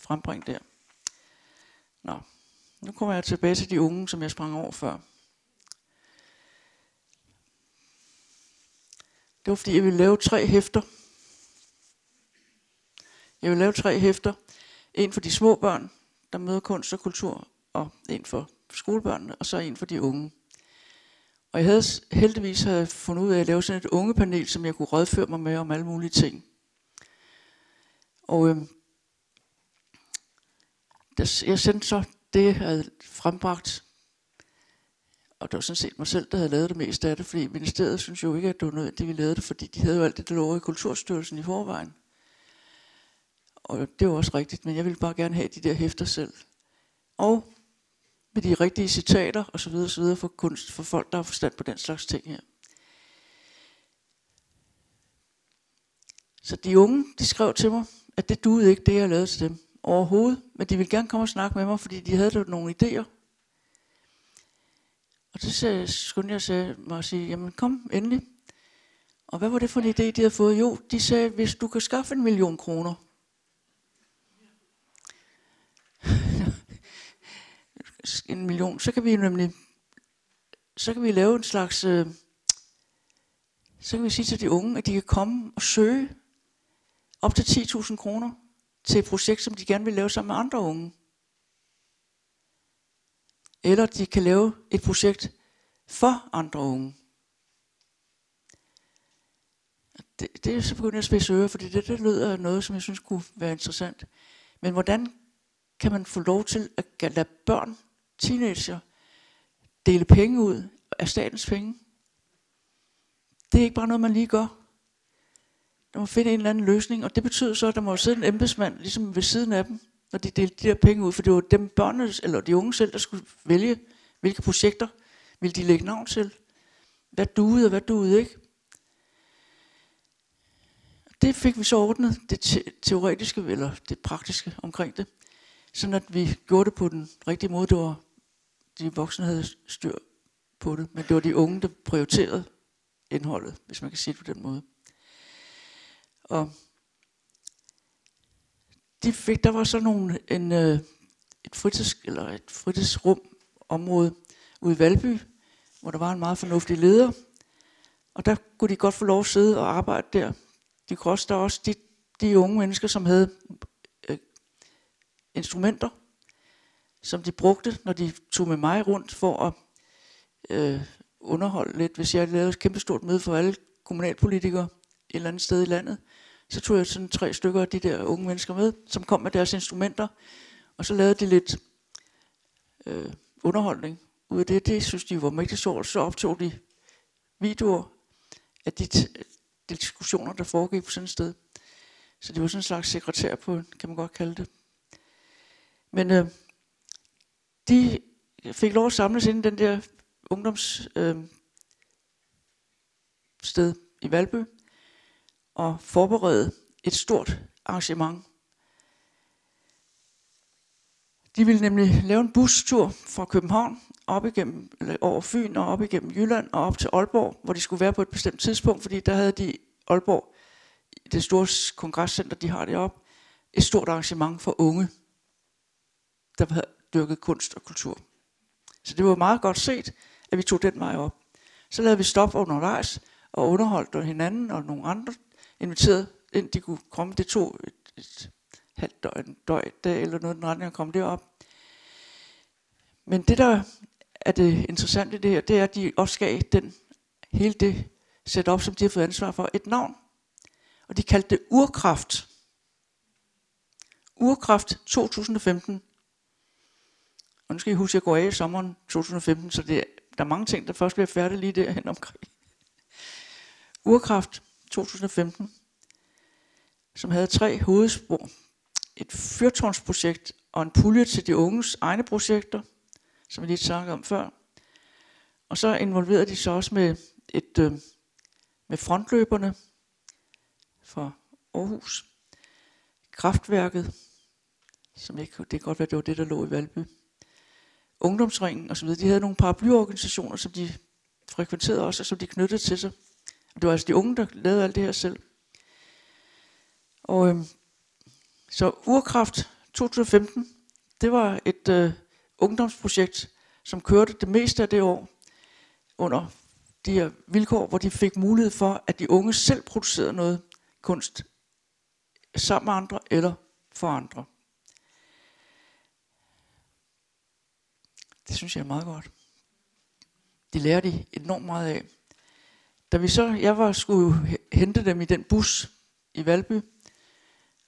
frembringe der. Nå, nu kommer jeg tilbage til de unge, som jeg sprang over før. Det var fordi, jeg ville lave tre hæfter. Jeg vil lave tre hæfter. En for de små børn, der møder kunst og kultur, og en for skolebørnene, og så en for de unge. Og jeg havde heldigvis havde fundet ud af at lave sådan et unge panel, som jeg kunne rådføre mig med om alle mulige ting. Og øh, jeg sendte så det, jeg havde frembragt og det var sådan set mig selv, der havde lavet det mest af det, fordi ministeriet synes jo ikke, at det var noget, de ville lave det, fordi de havde jo alt det, der lå i Kulturstyrelsen i forvejen. Og det var også rigtigt, men jeg ville bare gerne have de der hæfter selv. Og med de rigtige citater og så videre, så videre for kunst, for folk, der har forstand på den slags ting her. Så de unge, de skrev til mig, at det duede ikke, det jeg lavede til dem overhovedet, men de ville gerne komme og snakke med mig, fordi de havde nogle idéer, og så sagde, skyndte jeg sagde, mig at sige, jamen kom endelig. Og hvad var det for en idé, de havde fået? Jo, de sagde, hvis du kan skaffe en million kroner, en million, så kan vi nemlig, så kan vi lave en slags, øh, så kan vi sige til de unge, at de kan komme og søge op til 10.000 kroner til et projekt, som de gerne vil lave sammen med andre unge eller de kan lave et projekt for andre unge. Det, det er så begyndt at spidse ører, fordi det, det lyder noget, som jeg synes kunne være interessant. Men hvordan kan man få lov til at lade børn, teenager, dele penge ud af statens penge? Det er ikke bare noget, man lige gør. Der må finde en eller anden løsning, og det betyder så, at der må sidde en embedsmand ligesom ved siden af dem, når de delte de der penge ud, for det var dem børnene, eller de unge selv, der skulle vælge, hvilke projekter ville de lægge navn til. Hvad duede og hvad duede ikke. Det fik vi så ordnet, det te- teoretiske eller det praktiske omkring det. Sådan at vi gjorde det på den rigtige måde. Det var, de voksne havde styr på det, men det var de unge, der prioriterede indholdet, hvis man kan sige det på den måde. Og de fik, der var så nogle, en, øh, et, fritids, eller et fritidsrum område ude i Valby, hvor der var en meget fornuftig leder. Og der kunne de godt få lov at sidde og arbejde der. De kunne også, der også de, de unge mennesker, som havde øh, instrumenter, som de brugte, når de tog med mig rundt for at øh, underholde lidt. Hvis jeg lavede et kæmpestort møde for alle kommunalpolitikere et eller andet sted i landet, så tog jeg sådan tre stykker af de der unge mennesker med, som kom med deres instrumenter, og så lavede de lidt øh, underholdning ud af det. Det synes de var mægtig sjovt. Så optog de videoer af de, de diskussioner, der foregik på sådan et sted. Så det var sådan en slags sekretær på, kan man godt kalde det. Men øh, de fik lov at samles ind i den der ungdoms øh, sted i Valby og forberede et stort arrangement. De ville nemlig lave en bustur fra København op igennem, eller over Fyn og op igennem Jylland og op til Aalborg, hvor de skulle være på et bestemt tidspunkt, fordi der havde de Aalborg, det store kongresscenter, de har deroppe, et stort arrangement for unge, der havde kunst og kultur. Så det var meget godt set, at vi tog den vej op. Så lavede vi stop undervejs, og underholdt hinanden og nogle andre inviteret ind, de kunne komme. Det tog et, et halvt døgn, døgn dag eller noget den retning at komme derop. Men det, der er det interessante i det her, det er, at de også gav den, hele det setup, som de har fået ansvar for, et navn. Og de kaldte det Urkraft. Urkraft 2015. Og nu skal I huske, at jeg går af i sommeren 2015, så det, der er mange ting, der først bliver færdige lige derhen omkring. Urkraft 2015, som havde tre hovedspor. Et fyrtårnsprojekt og en pulje til de unges egne projekter, som vi lige snakkede om før. Og så involverede de sig også med, et, øh, med frontløberne fra Aarhus, kraftværket, som ikke, det kan godt være, det var det, der lå i Valby, ungdomsringen osv. De havde nogle paraplyorganisationer, som de frekventerede også, og som de knyttede til sig. Det var altså de unge, der lavede alt det her selv. Og øhm, så Urkraft 2015, det var et øh, ungdomsprojekt, som kørte det meste af det år under de her vilkår, hvor de fik mulighed for, at de unge selv producerede noget kunst sammen med andre eller for andre. Det synes jeg er meget godt. Det lærer de enormt meget af. Da vi så, jeg var skulle hente dem i den bus i Valby,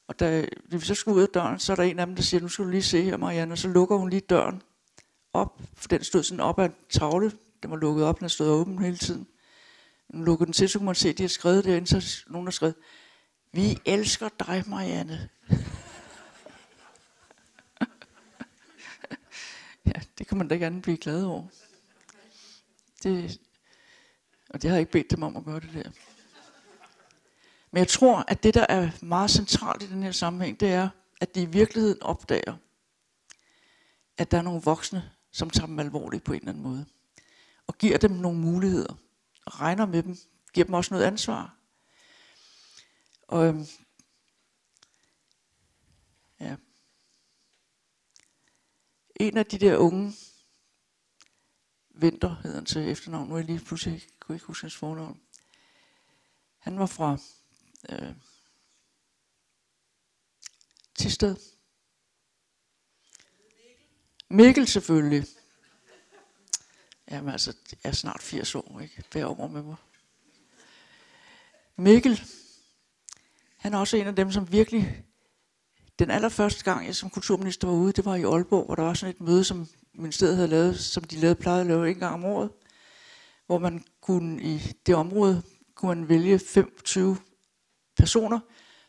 og da vi så skulle ud af døren, så er der en af dem, der siger, nu skal du lige se her, Marianne, og så lukker hun lige døren op, for den stod sådan op ad en tavle, den var lukket op, den har stået åben hele tiden. Nu lukkede den til, så kunne man se, at de har skrevet derinde, så nogen har skrevet, vi elsker dig, Marianne. Ja, det kan man da gerne blive glad over. Det, og det har jeg ikke bedt dem om at gøre det der. Men jeg tror, at det, der er meget centralt i den her sammenhæng, det er, at de i virkeligheden opdager, at der er nogle voksne, som tager dem alvorligt på en eller anden måde. Og giver dem nogle muligheder. Og regner med dem. Giver dem også noget ansvar. Og øhm, En af de der unge, Vinter hedder han til efternavn, nu er jeg lige pludselig kunne ikke huske hans fornavn. Han var fra øh, Tisted. Mikkel selvfølgelig. Jamen altså, jeg er snart 80 år, ikke? Bær over med mig. Mikkel, han er også en af dem, som virkelig... Den allerførste gang, jeg som kulturminister var ude, det var i Aalborg, hvor der var sådan et møde, som ministeriet havde lavet, som de lavede, plejede at lave en gang om året, hvor man kunne i det område, kunne man vælge 25 personer,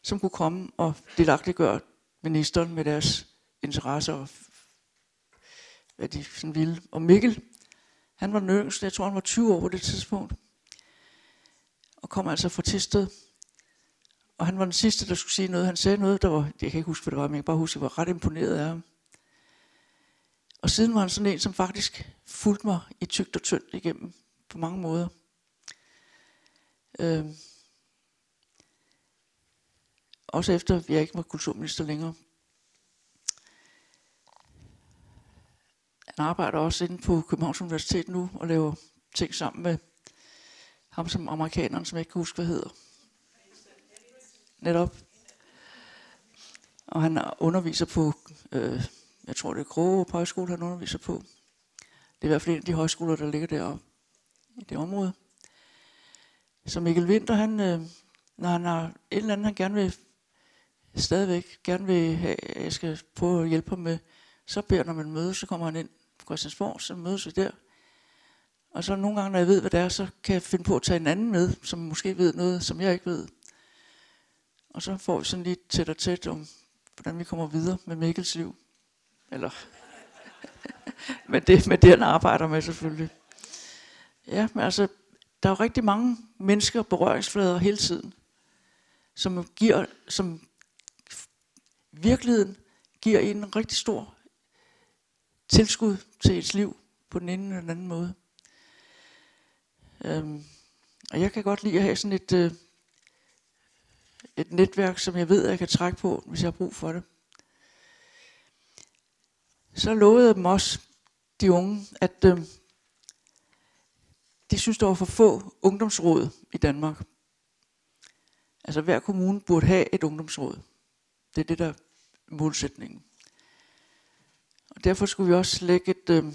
som kunne komme og delagtiggøre ministeren med deres interesser og hvad de sådan ville. Og Mikkel, han var den yngste, jeg tror han var 20 år på det tidspunkt, og kom altså fra Tisted. Og han var den sidste, der skulle sige noget. Han sagde noget, der var, jeg kan ikke huske, hvad det var, men jeg kan bare huske, at jeg var ret imponeret af ham. Og siden var han sådan en, som faktisk fulgte mig i tygt og tyndt igennem på mange måder. Øh, også efter jeg ikke var kulturminister længere. Han arbejder også inde på Københavns Universitet nu og laver ting sammen med ham som amerikaneren, som jeg ikke kan huske, hvad hedder. Netop. Og han underviser på, øh, jeg tror det er Kroge Højskole, han underviser på. Det er i hvert fald en af de højskoler, der ligger deroppe i det område. Så Mikkel Winter, han, øh, når han har et eller andet, han gerne vil stadigvæk gerne vil have, jeg skal prøve at hjælpe ham med, så beder når man mødes, så kommer han ind på Christiansborg, så mødes vi der. Og så nogle gange, når jeg ved, hvad det er, så kan jeg finde på at tage en anden med, som måske ved noget, som jeg ikke ved. Og så får vi sådan lidt tæt og tæt om, hvordan vi kommer videre med Mikkels liv. Eller med, det, med det, han arbejder med selvfølgelig. Ja, men altså, der er jo rigtig mange mennesker berøringsflader hele tiden, som giver, som virkeligheden giver en rigtig stor tilskud til ens liv på den ene eller den anden måde. Øhm, og jeg kan godt lide at have sådan et, øh, et netværk, som jeg ved, at jeg kan trække på, hvis jeg har brug for det. Så lovede jeg dem også, de unge, at øh, de synes, der var for få ungdomsråd i Danmark. Altså hver kommune burde have et ungdomsråd. Det er det, der er målsætningen. Og derfor skulle vi også lægge et øh,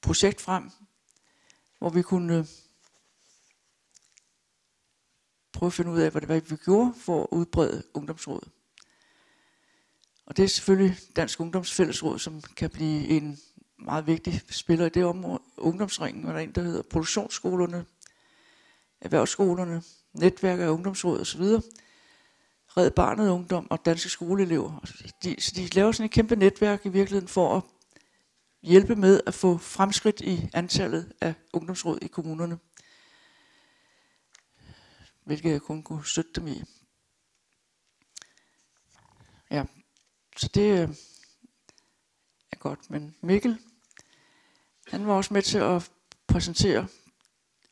projekt frem, hvor vi kunne øh, prøve at finde ud af, hvad det var, vi gjorde for at udbrede ungdomsrådet. Og det er selvfølgelig Dansk Ungdomsfællesråd, som kan blive en meget vigtig spiller i det område. Ungdomsringen, hvor der er en, der hedder produktionsskolerne, erhvervsskolerne, netværk af ungdomsråd osv. Red Barnet Ungdom og Danske Skoleelever. De, så de laver sådan et kæmpe netværk i virkeligheden for at hjælpe med at få fremskridt i antallet af ungdomsråd i kommunerne. Hvilket jeg kun kunne støtte dem i. Ja, så det øh, er godt. Men Mikkel, han var også med til at præsentere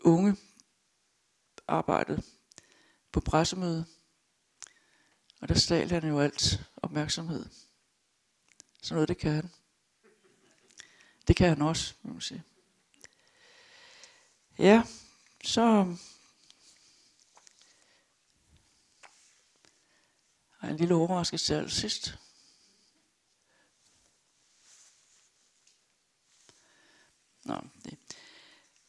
unge arbejdet på pressemødet. Og der stal han jo alt opmærksomhed. Så noget, det kan han. Det kan han også, må man sige. Ja, så Og jeg en lille overraskelse til allersidst. Nå, det.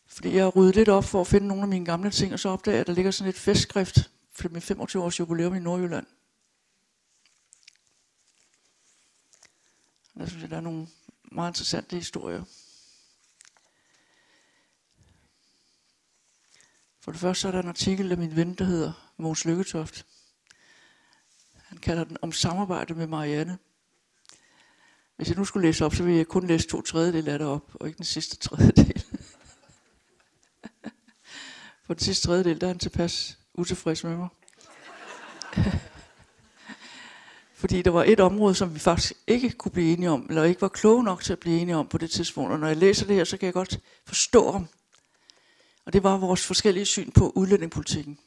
Fordi jeg har ryddet lidt op for at finde nogle af mine gamle ting, og så opdager jeg, at der ligger sådan et festskrift for min 25 års jubilæum i Nordjylland. Der synes jeg, der er nogle meget interessante historier. For det første så er der en artikel af min ven, der hedder Måns Lykketoft. Han kalder den om samarbejde med Marianne. Hvis jeg nu skulle læse op, så ville jeg kun læse to tredjedel af det op, og ikke den sidste tredjedel. For den sidste tredjedel, der er han tilpas utilfreds med mig. Fordi der var et område, som vi faktisk ikke kunne blive enige om, eller ikke var kloge nok til at blive enige om på det tidspunkt. Og når jeg læser det her, så kan jeg godt forstå om. Og det var vores forskellige syn på udlændingepolitikken.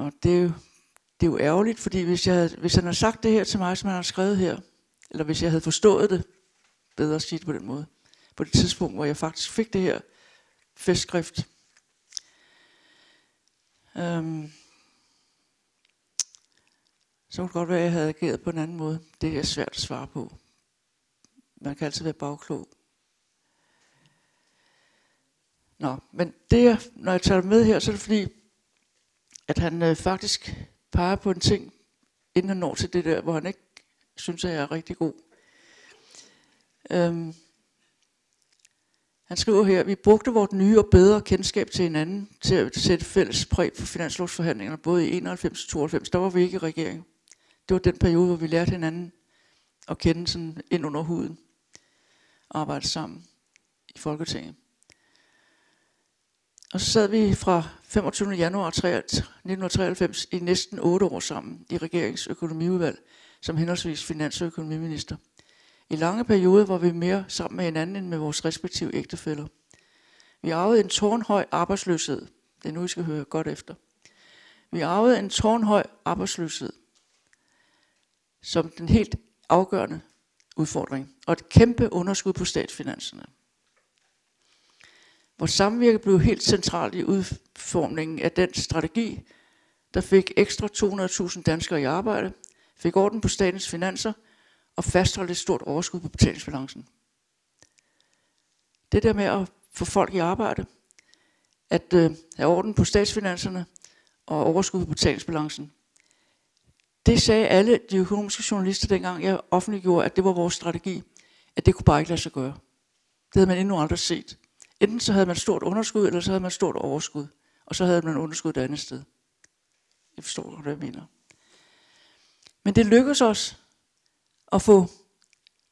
Og det er jo, det er jo ærgerligt, fordi hvis, jeg havde, hvis han havde sagt det her til mig, som han har skrevet her, eller hvis jeg havde forstået det, bedre at sige det på den måde, på det tidspunkt, hvor jeg faktisk fik det her festskrift, øhm, så kunne det godt være, at jeg havde ageret på en anden måde. Det er svært at svare på. Man kan altid være bagklog. Nå, men det, når jeg tager det med her, så er det fordi, at han øh, faktisk peger på en ting, inden han når til det der, hvor han ikke synes, at jeg er rigtig god. Øhm, han skriver her, vi brugte vores nye og bedre kendskab til hinanden til at sætte fælles præg på finanslovsforhandlingerne, både i 91 og 92. Der var vi ikke i regering. Det var den periode, hvor vi lærte hinanden at kende sådan ind under huden og arbejde sammen i Folketinget. Og så sad vi fra 25. januar 1993 i næsten otte år sammen i regeringsøkonomiudvalg som henholdsvis finans- og økonomiminister. I lange perioder var vi mere sammen med hinanden end med vores respektive ægtefæller. Vi arvede en tårnhøj arbejdsløshed. Det er nu, I skal høre godt efter. Vi arvede en tårnhøj arbejdsløshed som den helt afgørende udfordring, og et kæmpe underskud på statsfinanserne hvor samvirke blev helt centralt i udformningen af den strategi, der fik ekstra 200.000 danskere i arbejde, fik orden på statens finanser og fastholdt et stort overskud på betalingsbalancen. Det der med at få folk i arbejde, at øh, have orden på statsfinanserne og overskud på betalingsbalancen, det sagde alle de økonomiske journalister dengang, jeg offentliggjorde, at det var vores strategi, at det kunne bare ikke lade sig gøre. Det havde man endnu aldrig set. Enten så havde man stort underskud, eller så havde man stort overskud. Og så havde man underskud et andet sted. Jeg forstår, hvad jeg mener. Men det lykkedes os at få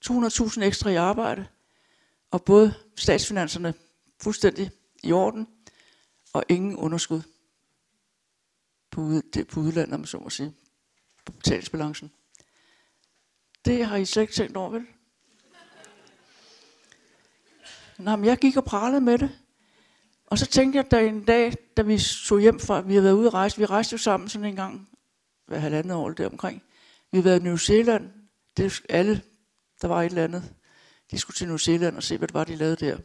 200.000 ekstra i arbejde, og både statsfinanserne fuldstændig i orden, og ingen underskud på, på udlandet, om man så må sige på betalingsbalancen. Det har I slet ikke tænkt over, vel? Nå, men jeg gik og pralede med det. Og så tænkte jeg, da en dag, da vi tog hjem fra, vi havde været ude at rejse, vi rejste jo sammen sådan en gang, hver halvandet år der omkring. Vi havde været i New Zealand, det alle, der var et eller andet De skulle til New Zealand og se, hvad det var, de lavede der.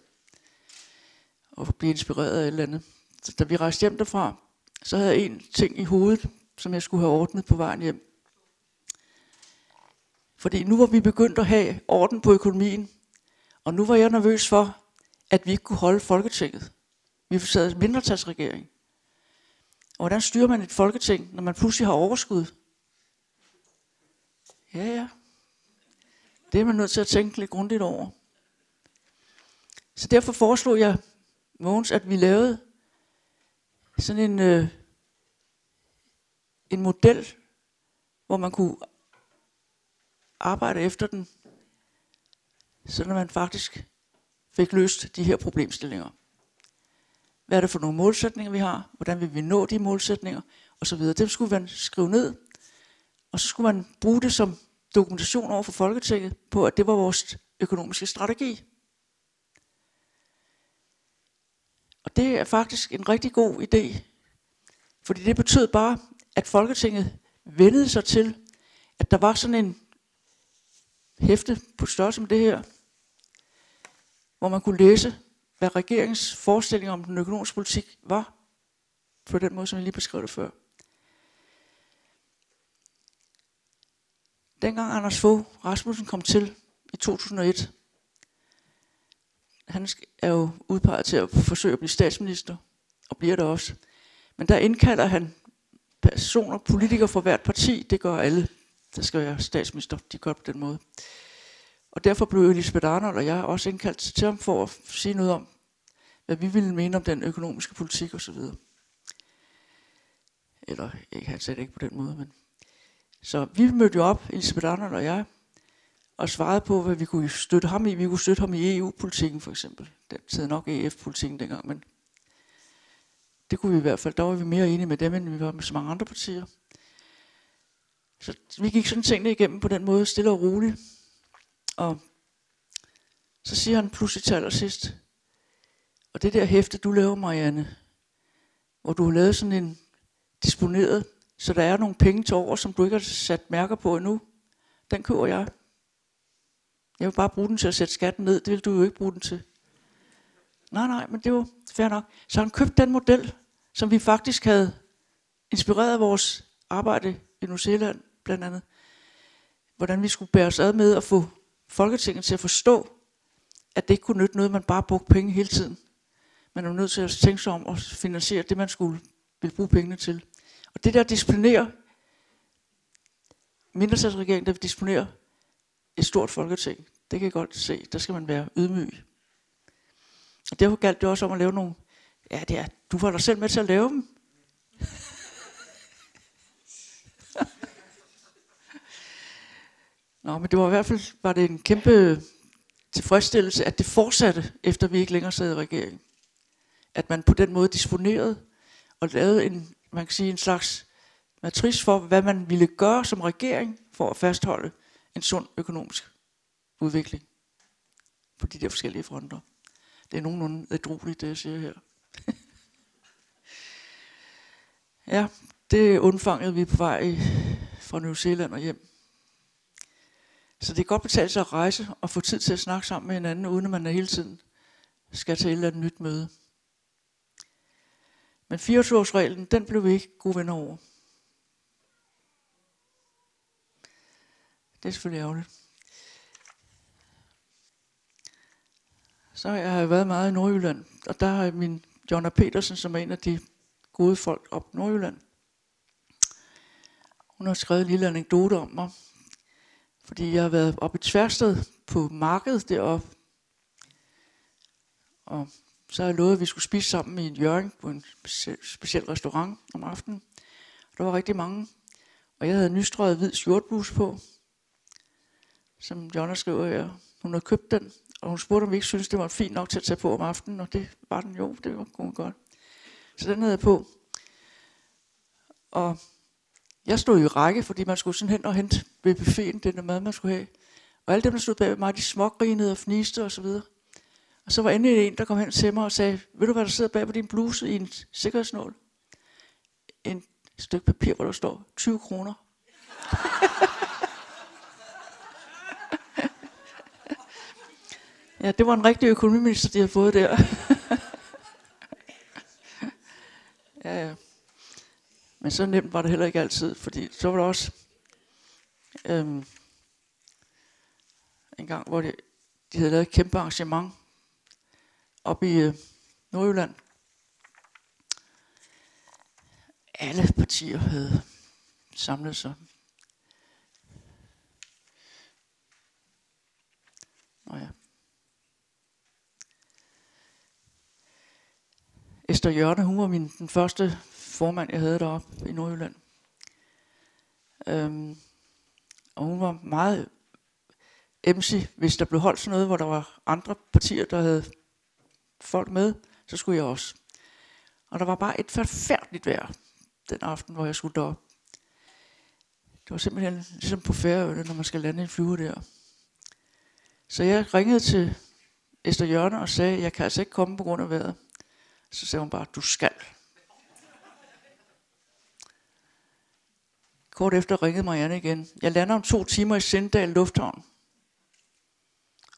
Og blive inspireret af et eller andet. Så da vi rejste hjem derfra, så havde jeg en ting i hovedet, som jeg skulle have ordnet på vejen hjem. Fordi nu var vi begyndt at have orden på økonomien, og nu var jeg nervøs for, at vi ikke kunne holde Folketinget. Vi sad i mindretalsregering. Og hvordan styrer man et folketing, når man pludselig har overskud? Ja, ja. Det er man nødt til at tænke lidt grundigt over. Så derfor foreslog jeg Mogens, at vi lavede sådan en, øh, en model, hvor man kunne arbejde efter den, så man faktisk fik løst de her problemstillinger. Hvad er det for nogle målsætninger, vi har? Hvordan vil vi nå de målsætninger? Og så videre. Dem skulle man skrive ned, og så skulle man bruge det som dokumentation over for Folketinget på, at det var vores økonomiske strategi. Og det er faktisk en rigtig god idé, fordi det betød bare, at Folketinget vendede sig til, at der var sådan en hæfte på størrelse som det her, hvor man kunne læse, hvad regeringens forestilling om den økonomiske politik var, på den måde, som jeg lige beskrev det før. Dengang Anders Fogh Rasmussen kom til i 2001, han er jo udpeget til at forsøge at blive statsminister, og bliver det også. Men der indkalder han personer, politikere fra hvert parti, det gør alle, der skal være statsminister, de gør på den måde. Og derfor blev Elisabeth Arnold og jeg også indkaldt til ham for at sige noget om, hvad vi ville mene om den økonomiske politik osv. Eller, ikke, han sagde det ikke på den måde, men... Så vi mødte jo op, Elisabeth Arnold og jeg, og svarede på, hvad vi kunne støtte ham i. Vi kunne støtte ham i EU-politikken for eksempel. Det hed nok EF-politikken dengang, men det kunne vi i hvert fald. Der var vi mere enige med dem, end vi var med så mange andre partier. Så vi gik sådan tingene igennem på den måde, stille og roligt. Og så siger han pludselig til allersidst, og det der hæfte, du laver, Marianne, hvor du har lavet sådan en disponeret, så der er nogle penge til over, som du ikke har sat mærker på endnu, den køber jeg. Jeg vil bare bruge den til at sætte skatten ned, det vil du jo ikke bruge den til. Nej, nej, men det var fair nok. Så han købte den model, som vi faktisk havde inspireret af vores arbejde i New Zealand, blandt andet. Hvordan vi skulle bære os ad med at få Folketinget til at forstå, at det ikke kunne nytte noget, man bare brugte penge hele tiden. Man er nødt til at tænke sig om at finansiere det, man skulle ville bruge pengene til. Og det der disciplinerer, mindretalsregeringen, der disponerer et stort folketing, det kan jeg godt se, der skal man være ydmyg. Og derfor galt det også om at lave nogle, ja det er, du var der selv med til at lave dem. Nå, men det var i hvert fald var det en kæmpe tilfredsstillelse, at det fortsatte, efter vi ikke længere sad i regeringen. At man på den måde disponerede og lavede en, man kan sige, en slags matris for, hvad man ville gøre som regering for at fastholde en sund økonomisk udvikling på de der forskellige fronter. Det er nogenlunde adroligt, det jeg siger her. ja, det undfangede vi på vej fra New Zealand og hjem. Så det er godt betalt sig at rejse og få tid til at snakke sammen med hinanden, uden at man hele tiden skal til et eller andet nyt møde. Men 24-årsreglen, den blev vi ikke gode venner over. Det er selvfølgelig ærgerligt. Så har jeg været meget i Nordjylland, og der har min Jonna Petersen, som er en af de gode folk op i Nordjylland, hun har skrevet en lille anekdote om mig, fordi jeg har været oppe i Tværsted på markedet deroppe. Og så har jeg lovet, at vi skulle spise sammen i en hjørne på en speciel restaurant om aftenen. Der var rigtig mange. Og jeg havde nystrøget hvid skjortbluse på, som Jonna skriver her. Hun havde købt den, og hun spurgte, om vi ikke synes det var fint nok til at tage på om aftenen, og det var den jo, det var godt. Så den havde jeg på. Og jeg stod i række, fordi man skulle sådan hen og hente ved buffeten, den der mad, man skulle have. Og alle dem, der stod bag mig, de smågrinede og fniste og så videre. Og så var endelig en, der kom hen til mig og sagde, ved du hvad, der sidder bag på din bluse i en sikkerhedsnål? En stykke papir, hvor der står 20 kroner. Ja, det var en rigtig økonomiminister, de havde fået der. ja, ja. Men så nemt var det heller ikke altid, fordi så var der også øhm, en gang, hvor de, de havde lavet et kæmpe arrangement op i øh, Nordjylland. Alle partier havde samlet sig. Nå ja. Esther Jørne, hun var min, den første formand, jeg havde deroppe i Nordjylland. Øhm, og hun var meget MC, hvis der blev holdt sådan noget, hvor der var andre partier, der havde folk med, så skulle jeg også. Og der var bare et forfærdeligt vejr den aften, hvor jeg skulle derop. Det var simpelthen ligesom på færøerne, når man skal lande en flyver der. Så jeg ringede til Esther Jørgen og sagde, jeg kan altså ikke komme på grund af vejret. Så sagde hun bare, du skal. Kort efter ringede Marianne igen. Jeg lander om to timer i Sindal Lufthavn.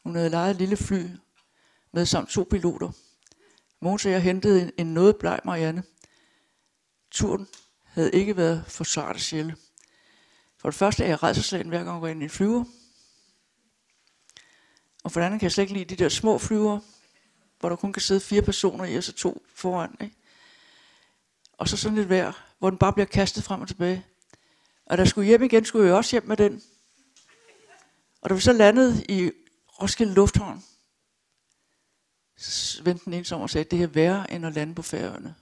Hun havde lejet et lille fly med samt to piloter. Mogens og jeg hentede en, en noget bleg Marianne. Turen havde ikke været for sart sjæle. For det første er jeg redselslagen hver gang jeg går ind i en flyver. Og for det andet kan jeg slet ikke lide de der små flyver, hvor der kun kan sidde fire personer i, og så to foran. Ikke? Og så sådan lidt vejr, hvor den bare bliver kastet frem og tilbage. Og der skulle hjem igen, skulle jeg også hjem med den. Og da vi så landede i Roskilde Lufthavn, så vendte den ene om og sagde, det er værre end at lande på færøerne.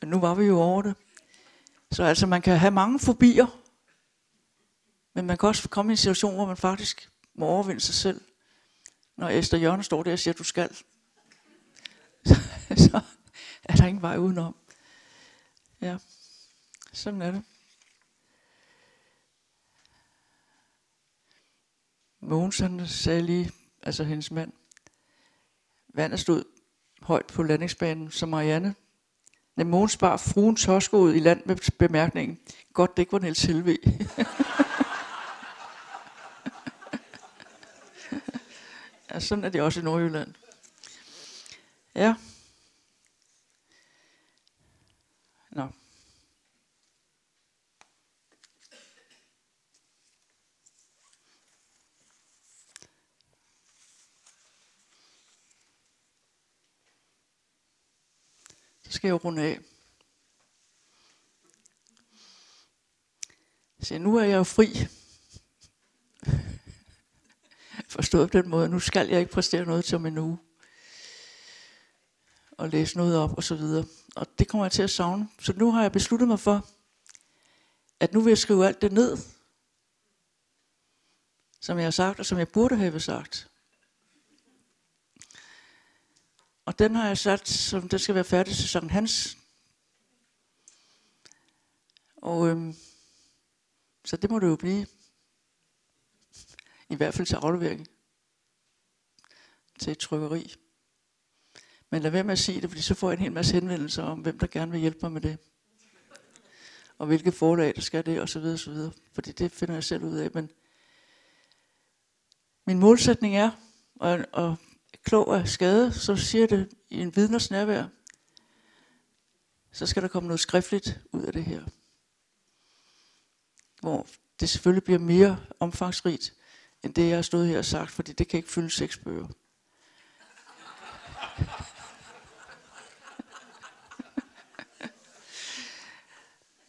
Men nu var vi jo over det. Så altså, man kan have mange fobier, men man kan også komme i en situation, hvor man faktisk må overvinde sig selv. Når Esther Jørgen står der og siger, at du skal, så er der ingen vej udenom. Ja, sådan er det. Mogens han sagde lige, altså hendes mand, vandet stod højt på landingsbanen, så Marianne, Men Mogens bar fruen Tosko ud i land med bemærkningen, godt det ikke var Niels Helve. ja, sådan er det også i Nordjylland. Ja. Skal jeg runde af. Så nu er jeg jo fri. Forstået på den måde, nu skal jeg ikke præstere noget til om en uge. Og læse noget op og så videre. Og det kommer jeg til at savne. Så nu har jeg besluttet mig for, at nu vil jeg skrive alt det ned, som jeg har sagt, og som jeg burde have sagt. Og den har jeg sat, som den skal være færdig til Sankt Hans. Og øhm, så det må det jo blive. I hvert fald til aflevering. Til et trykkeri. Men lad være med at sige det, fordi så får jeg en hel masse henvendelser om, hvem der gerne vil hjælpe mig med det. Og hvilke forlag, der skal det, og så videre, og så videre. Fordi det finder jeg selv ud af. Men min målsætning er, og, og klog af skade, så siger det i en vidners nærvær, så skal der komme noget skriftligt ud af det her. Hvor det selvfølgelig bliver mere omfangsrigt, end det jeg har stået her og sagt, fordi det kan ikke fylde seks bøger.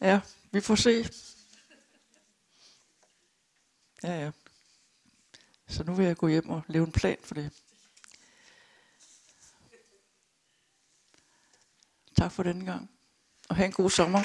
ja, vi får se. Ja, ja. Så nu vil jeg gå hjem og lave en plan for det. Tak for denne gang. Og have en god sommer.